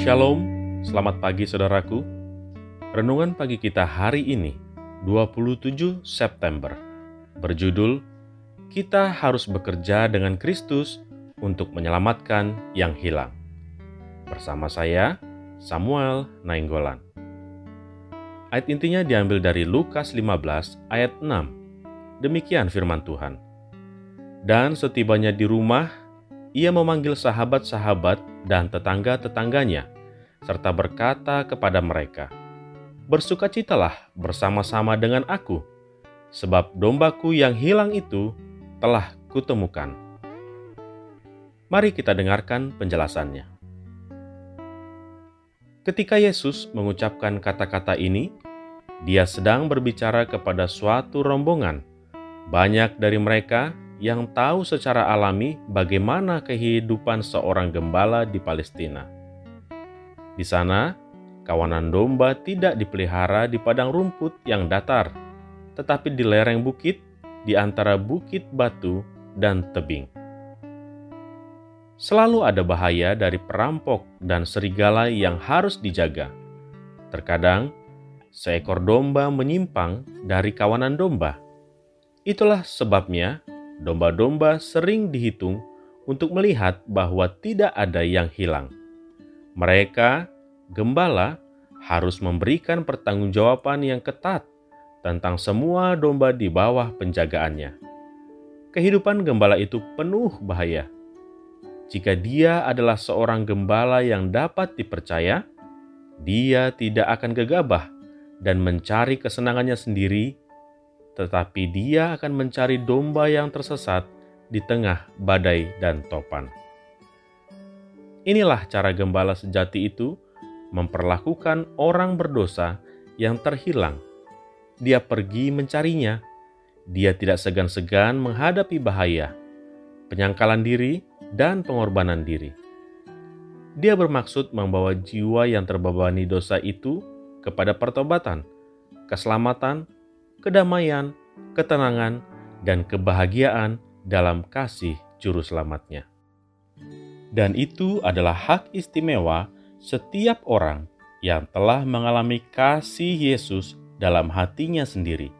Shalom, selamat pagi saudaraku. Renungan pagi kita hari ini, 27 September, berjudul Kita harus bekerja dengan Kristus untuk menyelamatkan yang hilang. Bersama saya, Samuel Nainggolan. Ayat intinya diambil dari Lukas 15 ayat 6. Demikian firman Tuhan. Dan setibanya di rumah, ia memanggil sahabat-sahabat dan tetangga-tetangganya, serta berkata kepada mereka, Bersukacitalah bersama-sama dengan aku, sebab dombaku yang hilang itu telah kutemukan. Mari kita dengarkan penjelasannya. Ketika Yesus mengucapkan kata-kata ini, dia sedang berbicara kepada suatu rombongan. Banyak dari mereka yang tahu secara alami bagaimana kehidupan seorang gembala di Palestina. Di sana, kawanan domba tidak dipelihara di padang rumput yang datar, tetapi di lereng bukit di antara bukit batu dan tebing. Selalu ada bahaya dari perampok dan serigala yang harus dijaga. Terkadang, seekor domba menyimpang dari kawanan domba. Itulah sebabnya domba-domba sering dihitung untuk melihat bahwa tidak ada yang hilang. Mereka, gembala, harus memberikan pertanggungjawaban yang ketat tentang semua domba di bawah penjagaannya. Kehidupan gembala itu penuh bahaya. Jika dia adalah seorang gembala yang dapat dipercaya, dia tidak akan gegabah dan mencari kesenangannya sendiri tetapi dia akan mencari domba yang tersesat di tengah badai dan topan. Inilah cara gembala sejati itu memperlakukan orang berdosa yang terhilang. Dia pergi mencarinya. Dia tidak segan-segan menghadapi bahaya, penyangkalan diri, dan pengorbanan diri. Dia bermaksud membawa jiwa yang terbebani dosa itu kepada pertobatan, keselamatan, kedamaian, ketenangan, dan kebahagiaan dalam kasih Juru Selamatnya. Dan itu adalah hak istimewa setiap orang yang telah mengalami kasih Yesus dalam hatinya sendiri.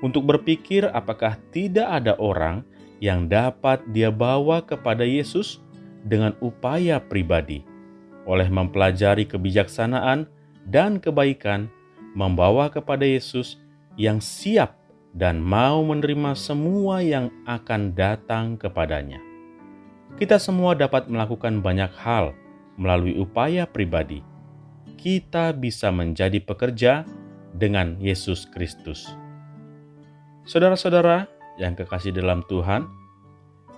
Untuk berpikir apakah tidak ada orang yang dapat dia bawa kepada Yesus dengan upaya pribadi, oleh mempelajari kebijaksanaan dan kebaikan, membawa kepada Yesus yang siap dan mau menerima semua yang akan datang kepadanya. Kita semua dapat melakukan banyak hal melalui upaya pribadi. Kita bisa menjadi pekerja dengan Yesus Kristus. Saudara-saudara yang kekasih dalam Tuhan,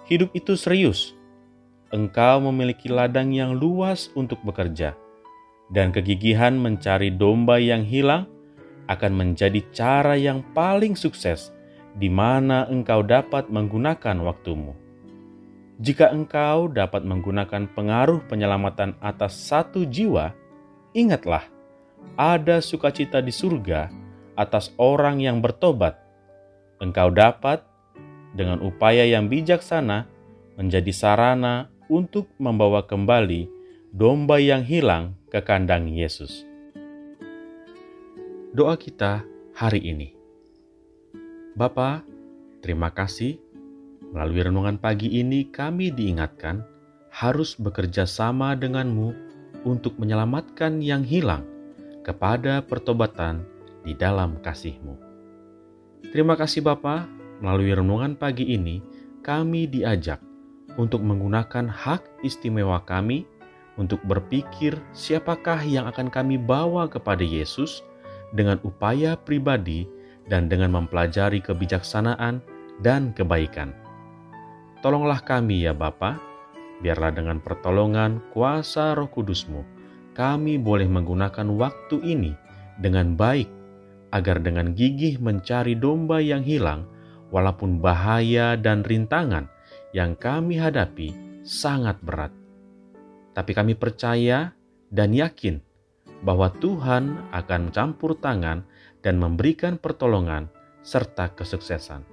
hidup itu serius. Engkau memiliki ladang yang luas untuk bekerja, dan kegigihan mencari domba yang hilang akan menjadi cara yang paling sukses di mana engkau dapat menggunakan waktumu. Jika engkau dapat menggunakan pengaruh penyelamatan atas satu jiwa, ingatlah, ada sukacita di surga atas orang yang bertobat. Engkau dapat, dengan upaya yang bijaksana, menjadi sarana untuk membawa kembali domba yang hilang ke kandang Yesus doa kita hari ini. Bapa, terima kasih melalui renungan pagi ini kami diingatkan harus bekerja sama denganmu untuk menyelamatkan yang hilang kepada pertobatan di dalam kasihmu. Terima kasih Bapa, melalui renungan pagi ini kami diajak untuk menggunakan hak istimewa kami untuk berpikir siapakah yang akan kami bawa kepada Yesus dengan upaya pribadi dan dengan mempelajari kebijaksanaan dan kebaikan. Tolonglah kami ya Bapa, biarlah dengan pertolongan kuasa roh kudusmu, kami boleh menggunakan waktu ini dengan baik, agar dengan gigih mencari domba yang hilang, walaupun bahaya dan rintangan yang kami hadapi sangat berat. Tapi kami percaya dan yakin bahwa Tuhan akan campur tangan dan memberikan pertolongan serta kesuksesan.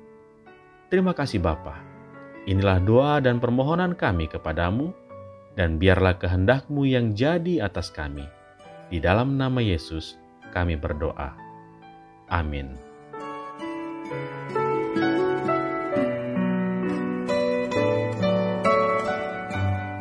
Terima kasih Bapa. Inilah doa dan permohonan kami kepadamu, dan biarlah kehendakmu yang jadi atas kami. Di dalam nama Yesus kami berdoa. Amin.